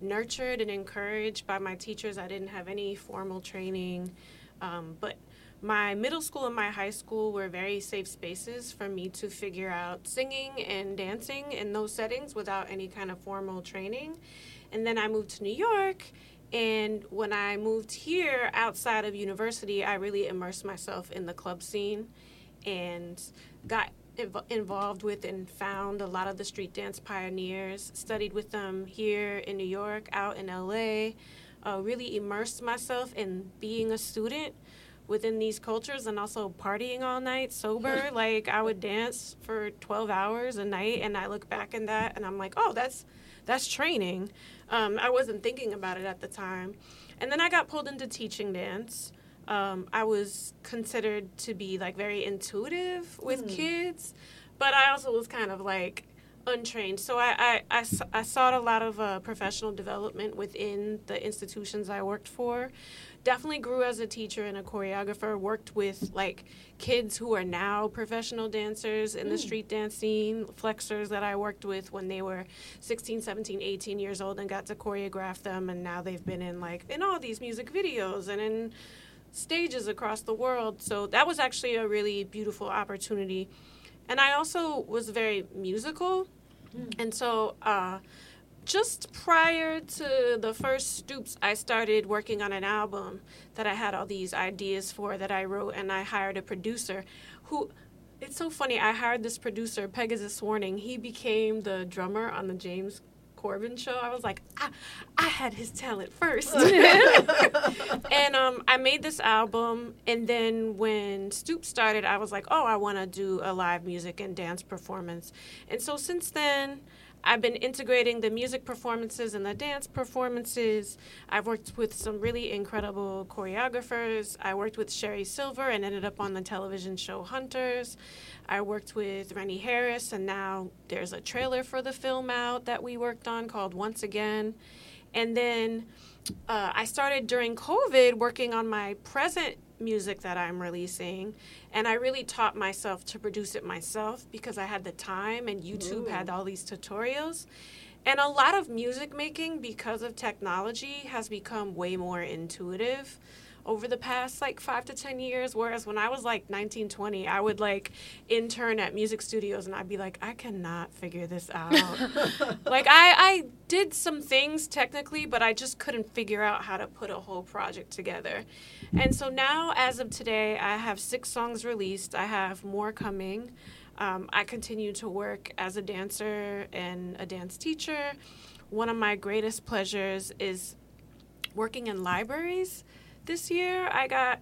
nurtured and encouraged by my teachers. I didn't have any formal training, um, but my middle school and my high school were very safe spaces for me to figure out singing and dancing in those settings without any kind of formal training. And then I moved to New York. And when I moved here outside of university, I really immersed myself in the club scene and got involved with and found a lot of the street dance pioneers, studied with them here in New York, out in LA, uh, really immersed myself in being a student within these cultures and also partying all night sober. <laughs> like I would dance for 12 hours a night and I look back in that and I'm like, oh, that's that's training. Um, I wasn't thinking about it at the time. And then I got pulled into teaching dance. Um, I was considered to be like very intuitive with mm. kids, but I also was kind of like untrained. So I, I, I, I sought a lot of uh, professional development within the institutions I worked for definitely grew as a teacher and a choreographer worked with like kids who are now professional dancers in mm. the street dance scene flexors that i worked with when they were 16 17 18 years old and got to choreograph them and now they've been in like in all these music videos and in stages across the world so that was actually a really beautiful opportunity and i also was very musical mm. and so uh, just prior to the first Stoops, I started working on an album that I had all these ideas for that I wrote, and I hired a producer who. It's so funny. I hired this producer, Pegasus Warning. He became the drummer on the James Corden show. I was like, I, I had his talent first. <laughs> <laughs> and um, I made this album. And then when Stoop started, I was like, oh, I want to do a live music and dance performance. And so since then, I've been integrating the music performances and the dance performances. I've worked with some really incredible choreographers. I worked with Sherrie Silver and ended up on the television show Hunters. I worked with Rennie Harris, and now there's a trailer for the film out that we worked on called Once Again. And then uh, I started during COVID working on my present music that I'm releasing. And I really taught myself to produce it myself because I had the time and YouTube Ooh. had all these tutorials. And a lot of music making, because of technology, has become way more intuitive over the past like five to 10 years. Whereas when I was like 19, 20, I would like intern at music studios and I'd be like, I cannot figure this out. <laughs> like, I, I did some things technically, but I just couldn't figure out how to put a whole project together. And so now, as of today, I have six songs released, I have more coming. Um, I continue to work as a dancer and a dance teacher. One of my greatest pleasures is working in libraries this year. I got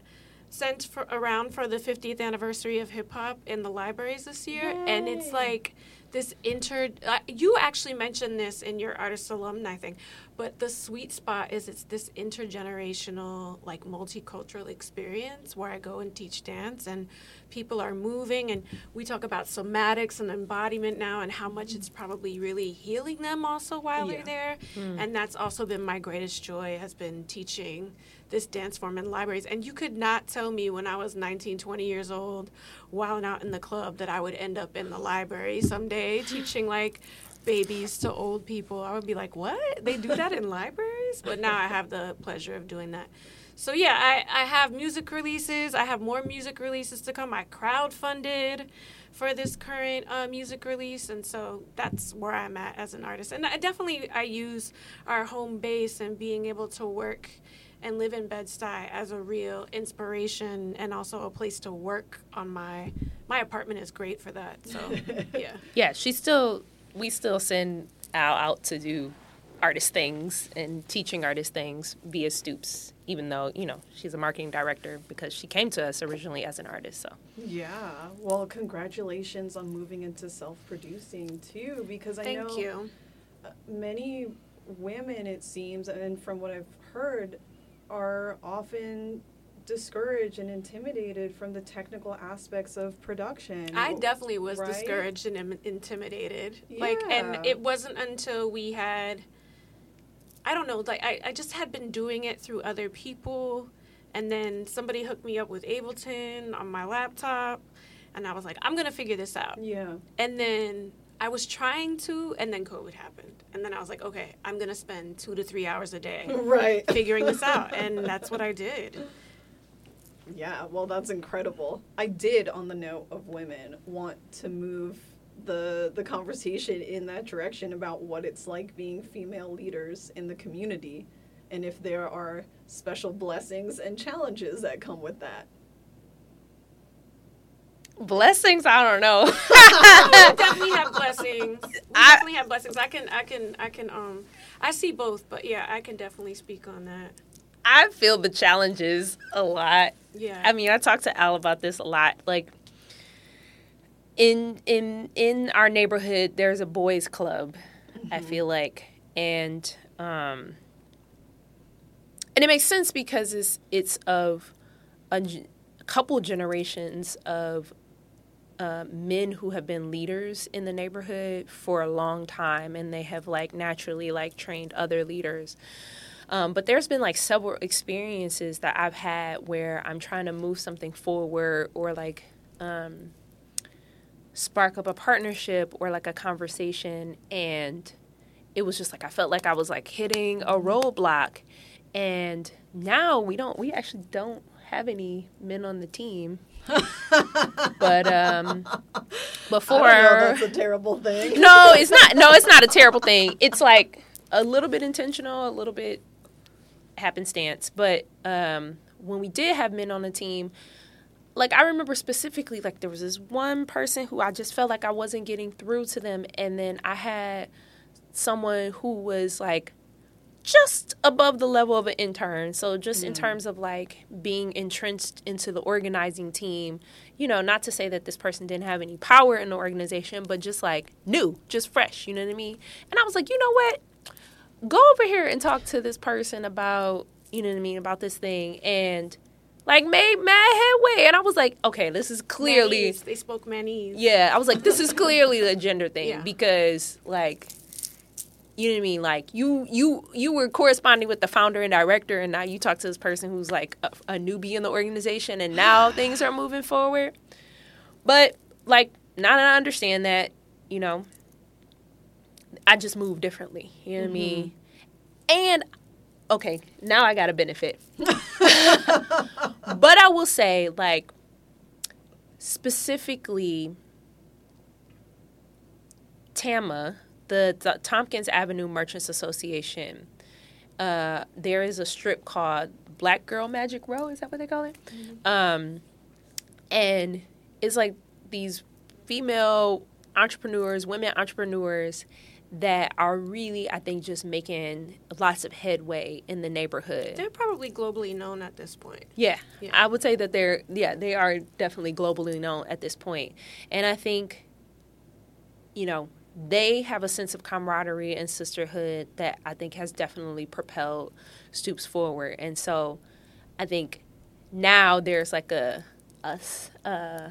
sent for, around for the 50th anniversary of hip hop in the libraries this year, Yay. and it's like this inter. Uh, you actually mentioned this in your artist alumni thing, but the sweet spot is it's this intergenerational, like multicultural experience where I go and teach dance, and people are moving, and we talk about somatics and embodiment now, and how much it's probably really healing them also while yeah. they're there, mm. and that's also been my greatest joy has been teaching this dance form in libraries. And you could not tell me when I was 19, 20 years old, while out in the club, that I would end up in the library someday teaching like babies to old people. I would be like, what? They do that in libraries? But now I have the pleasure of doing that. So yeah, I, I have music releases. I have more music releases to come. I crowdfunded for this current uh, music release, and so that's where I'm at as an artist. And I definitely I use our home base and being able to work and live in Bed-Stuy as a real inspiration and also a place to work on my my apartment is great for that. So <laughs> yeah. Yeah, she still we still send Al out to do artist things and teaching artist things via Stoops, even though, you know, she's a marketing director because she came to us originally as an artist. So Yeah. Well, congratulations on moving into self producing too, because I Thank know you. many women it seems and from what I've heard are often discouraged and intimidated from the technical aspects of production. I definitely was right? discouraged and Im- intimidated. Yeah. Like, and it wasn't until we had, I don't know, like I, I just had been doing it through other people, and then somebody hooked me up with Ableton on my laptop, and I was like, I'm gonna figure this out. Yeah. And then I was trying to, and then COVID happened. And then I was like, okay, I'm going to spend two to three hours a day <laughs> right. figuring this out. And that's what I did. Yeah, well, that's incredible. I did, on the note of women, want to move the the conversation in that direction about what it's like being female leaders in the community and if there are special blessings and challenges that come with that. Blessings, I don't know. <laughs> <laughs> I definitely have blessings. We I, definitely have blessings. I can, I can, I can. Um, I see both, but yeah, I can definitely speak on that. I feel the challenges a lot. Yeah. I mean, I talk to Al about this a lot. Like in in in our neighborhood, there's a boys' club. Mm-hmm. I feel like, and um, and it makes sense because it's it's of a, a couple generations of uh, men who have been leaders in the neighborhood for a long time and they have like naturally like trained other leaders um, but there's been like several experiences that i've had where i'm trying to move something forward or like um, spark up a partnership or like a conversation and it was just like i felt like i was like hitting a roadblock and now we don't we actually don't have any men on the team <laughs> but um, before that's a terrible thing. no, it's not. No, it's not a <laughs> terrible thing. It's like a little bit intentional, a little bit happenstance. But um, when we did have men on the team, like I remember specifically, like there was this one person who I just felt like I wasn't getting through to them, and then I had someone who was like just above the level of an intern. So just mm. in terms of like being entrenched into the organizing team, you know, not to say that this person didn't have any power in the organization, but just like new, just fresh, you know what I mean? And I was like, you know what? Go over here and talk to this person about, you know what I mean, about this thing and like made mad headway and i was like okay this is clearly Manese. they spoke manese yeah i was like this is clearly the gender thing yeah. because like you know what I mean? Like you you you were corresponding with the founder and director, and now you talk to this person who's like a, a newbie in the organization, and now <sighs> things are moving forward. But like now that I understand that, you know, I just move differently. You know what mm-hmm. I mean? And okay, now I got a benefit. but I will say, like, specifically, Tama the, the Tompkins Avenue Merchants Association, uh, there is a strip called Black Girl Magic Row. Is that what they call it? Mm-hmm. Um, and it's like these female entrepreneurs, women entrepreneurs that are really, I think, just making lots of headway in the neighborhood. They're probably globally known at this point. Yeah, yeah. I would say that they're, yeah, they are definitely globally known at this point. And I think, you know, they have a sense of camaraderie and sisterhood that I think has definitely propelled Stoops forward. And so I think now there's like a us, a, uh,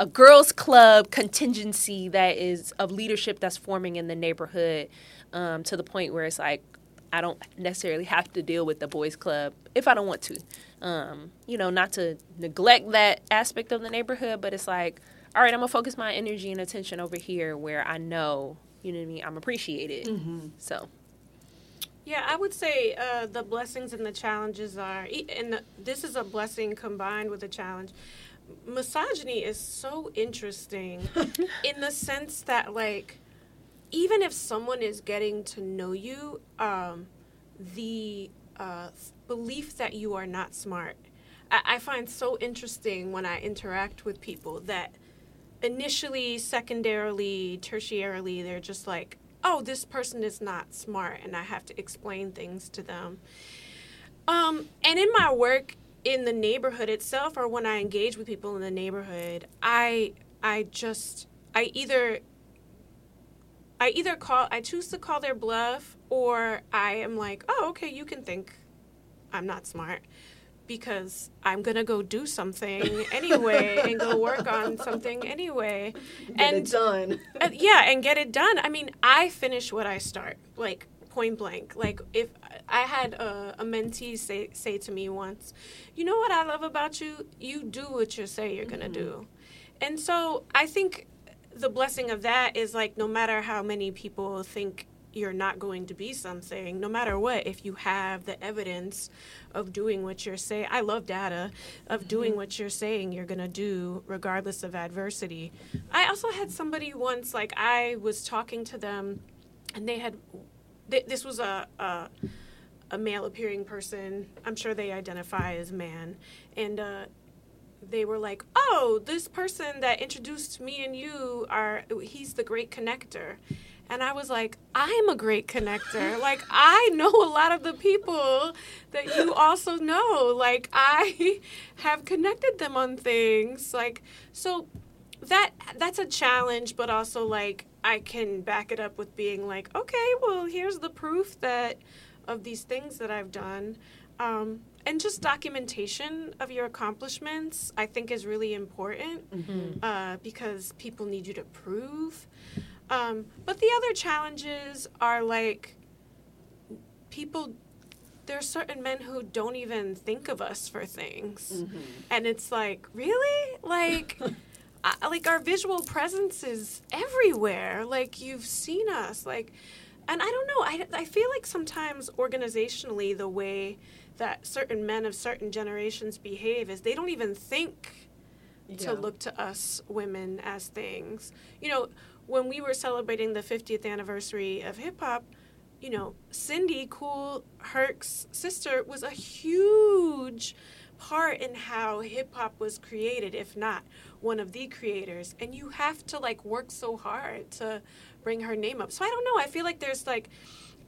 a girls club contingency that is of leadership that's forming in the neighborhood um, to the point where it's like I don't necessarily have to deal with the boys club if I don't want to. Um, you know, not to neglect that aspect of the neighborhood, but it's like all right, I'm gonna focus my energy and attention over here where I know, you know what I mean, I'm appreciated. Mm-hmm. So. Yeah, I would say uh, the blessings and the challenges are, and the, this is a blessing combined with a challenge. Misogyny is so interesting <laughs> in the sense that, like, even if someone is getting to know you, um, the uh, belief that you are not smart, I, I find so interesting when I interact with people that initially, secondarily, tertiarily, they're just like, oh, this person is not smart, and I have to explain things to them. Um, and in my work in the neighborhood itself, or when I engage with people in the neighborhood, I I just I either I either call I choose to call their bluff, or I am like, oh, okay, you can think I'm not smart because I'm gonna go do something <laughs> anyway and go work on something anyway. Get and it done. uh, yeah, and get it done. I mean, I finish what I start, like point blank. Like if I had a, a mentee say say to me once, "You know what I love about you? You do what you say you're gonna mm-hmm. do," and so I think the blessing of that is like no matter how many people think you're not going to be something no matter what if you have the evidence of doing what you're saying i love data of doing mm-hmm. what you're saying you're going to do regardless of adversity i also had somebody once like i was talking to them and they had th- this was a, a, a male appearing person i'm sure they identify as man and uh, they were like, "Oh, this person that introduced me and you are he's the great connector." And I was like, I'm a great connector. <laughs> like, I know a lot of the people that you also know. Like, I <laughs> have connected them on things. Like, so that that's a challenge, but also like I can back it up with being like, okay, well, here's the proof that of these things that I've done. Um, and just documentation of your accomplishments, I think, is really important mm-hmm. uh, because people need you to prove. Um, but the other challenges are like people. There are certain men who don't even think of us for things, mm-hmm. and it's like, really, like. <laughs> I, like our visual presence is everywhere. Like you've seen us. Like, and I don't know. I, I feel like sometimes organizationally, the way that certain men of certain generations behave is they don't even think yeah. to look to us women as things. You know, when we were celebrating the 50th anniversary of hip hop, you know, Cindy Kool Herc's sister was a huge part in how hip hop was created, if not one of the creators. And you have to like work so hard to bring her name up. So I don't know. I feel like there's like,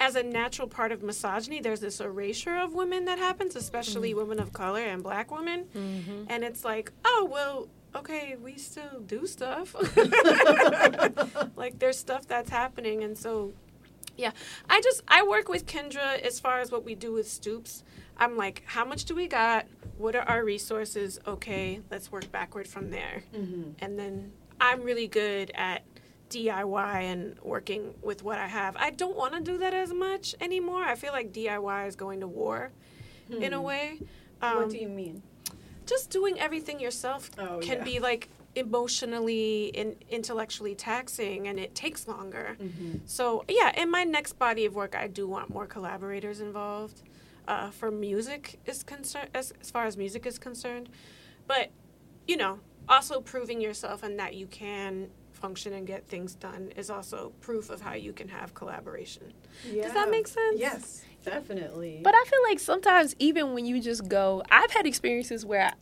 as a natural part of misogyny, there's this erasure of women that happens, especially mm-hmm. women of color and black women. Mm-hmm. And it's like, oh, well, okay, we still do stuff. <laughs> like there's stuff that's happening. And so yeah, I just I work with Kendra as far as what we do with Stoops. I'm like, how much do we got? What are our resources? Okay, let's work backward from there. Mm-hmm. And then I'm really good at DIY and working with what I have. I don't want to do that as much anymore. I feel like DIY is going to war hmm. in a hmm. way. Um, what do you mean? Just doing everything yourself oh, can yeah. be like emotionally and intellectually taxing and it takes longer. Mm-hmm. So, yeah, in my next body of work, I do want more collaborators involved uh, for music is concerned, as, as far as music is concerned. But, you know, also proving yourself and that you can function and get things done is also proof of how you can have collaboration. Yeah. Does that make sense? Yes, definitely. But I feel like sometimes even when you just go, I've had experiences where I,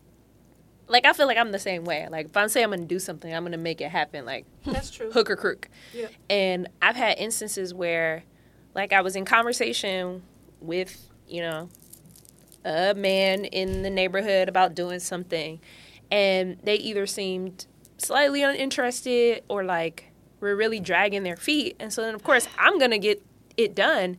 like I feel like I'm the same way. Like if I say I'm gonna do something, I'm gonna make it happen. Like <laughs> that's true. Hook or crook. Yeah. And I've had instances where, like, I was in conversation with you know a man in the neighborhood about doing something, and they either seemed slightly uninterested or like were really dragging their feet. And so then of course I'm gonna get it done.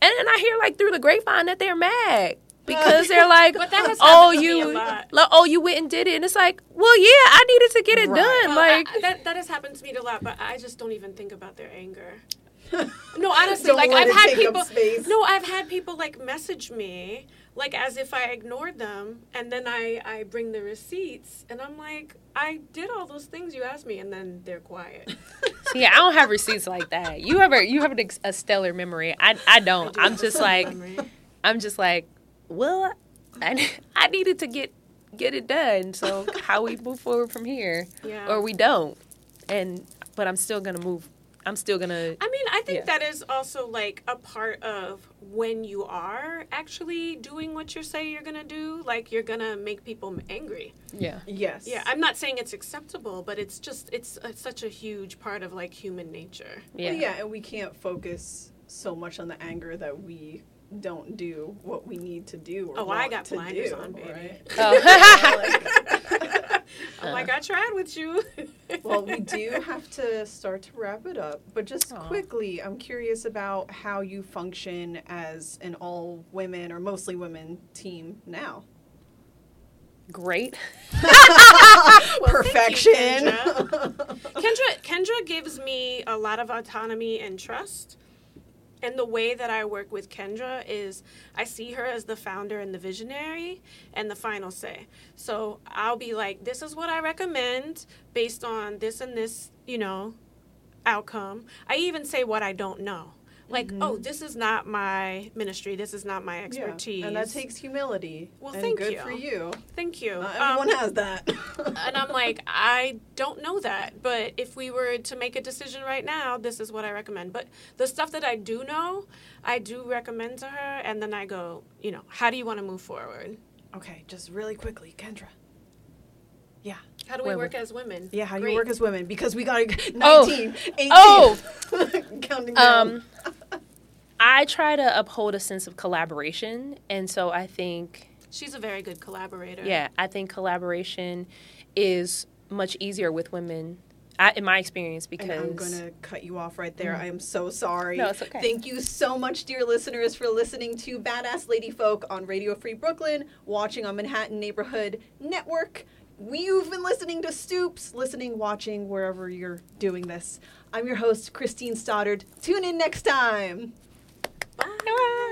And then I hear like through the grapevine that they're mad because they're <laughs> like, oh you, like, oh you went and did it, and it's like, well yeah, I needed to get it right. done. Well, like I, that that has happened to me a lot, but I just don't even think about their anger. <laughs> no, honestly, like I've had people. No, I've had people like message me like as if I ignored them, and then I I bring the receipts, and I'm like, I did all those things you asked me, and then they're quiet. <laughs> See, I don't have receipts like that. You have a you have a, stellar memory. I I don't. I am just <laughs> like, memory. I'm just like, well, I, I needed to get get it done. So <laughs> how we move forward from here, yeah. or we don't, and but I'm still gonna move. I'm still gonna. I mean, I think yeah. that is also like a part of when you are actually doing what you say you're gonna do. Like you're gonna make people angry. Yeah. Yes. Yeah. I'm not saying it's acceptable, but it's just it's, it's such a huge part of like human nature. Yeah. Well, yeah, and we can't focus so much on the anger that we don't do what we need to do. oh, I got blinders do, on, baby. Right? Oh. <laughs> like, <laughs> oh, I tried with you. <laughs> well, we do have to start to wrap it up, but just Aww. quickly, I'm curious about how you function as an all women or mostly women team now. Great. <laughs> well, Perfection. You, Kendra. <laughs> Kendra. Kendra gives me a lot of autonomy and trust and the way that I work with Kendra is I see her as the founder and the visionary and the final say. So I'll be like, this is what I recommend based on this and this, you know, outcome. I even say what I don't know like mm-hmm. oh this is not my ministry this is not my expertise yeah. and that takes humility well thank good you for you thank you not everyone um, has that <laughs> and i'm like i don't know that but if we were to make a decision right now this is what i recommend but the stuff that i do know i do recommend to her and then i go you know how do you want to move forward okay just really quickly kendra yeah. How do we work as women? Yeah, how do you work as women? Because we got 19, oh. 18. Oh. <laughs> Counting down. Um, I try to uphold a sense of collaboration, and so I think she's a very good collaborator. Yeah, I think collaboration is much easier with women. I, in my experience, because and I'm gonna cut you off right there. Mm. I am so sorry. No, it's okay. Thank you so much, dear listeners, for listening to Badass Lady Folk on Radio Free Brooklyn, watching on Manhattan Neighborhood Network. We've been listening to Stoops, listening, watching, wherever you're doing this. I'm your host, Christine Stoddard. Tune in next time. Bye. Bye.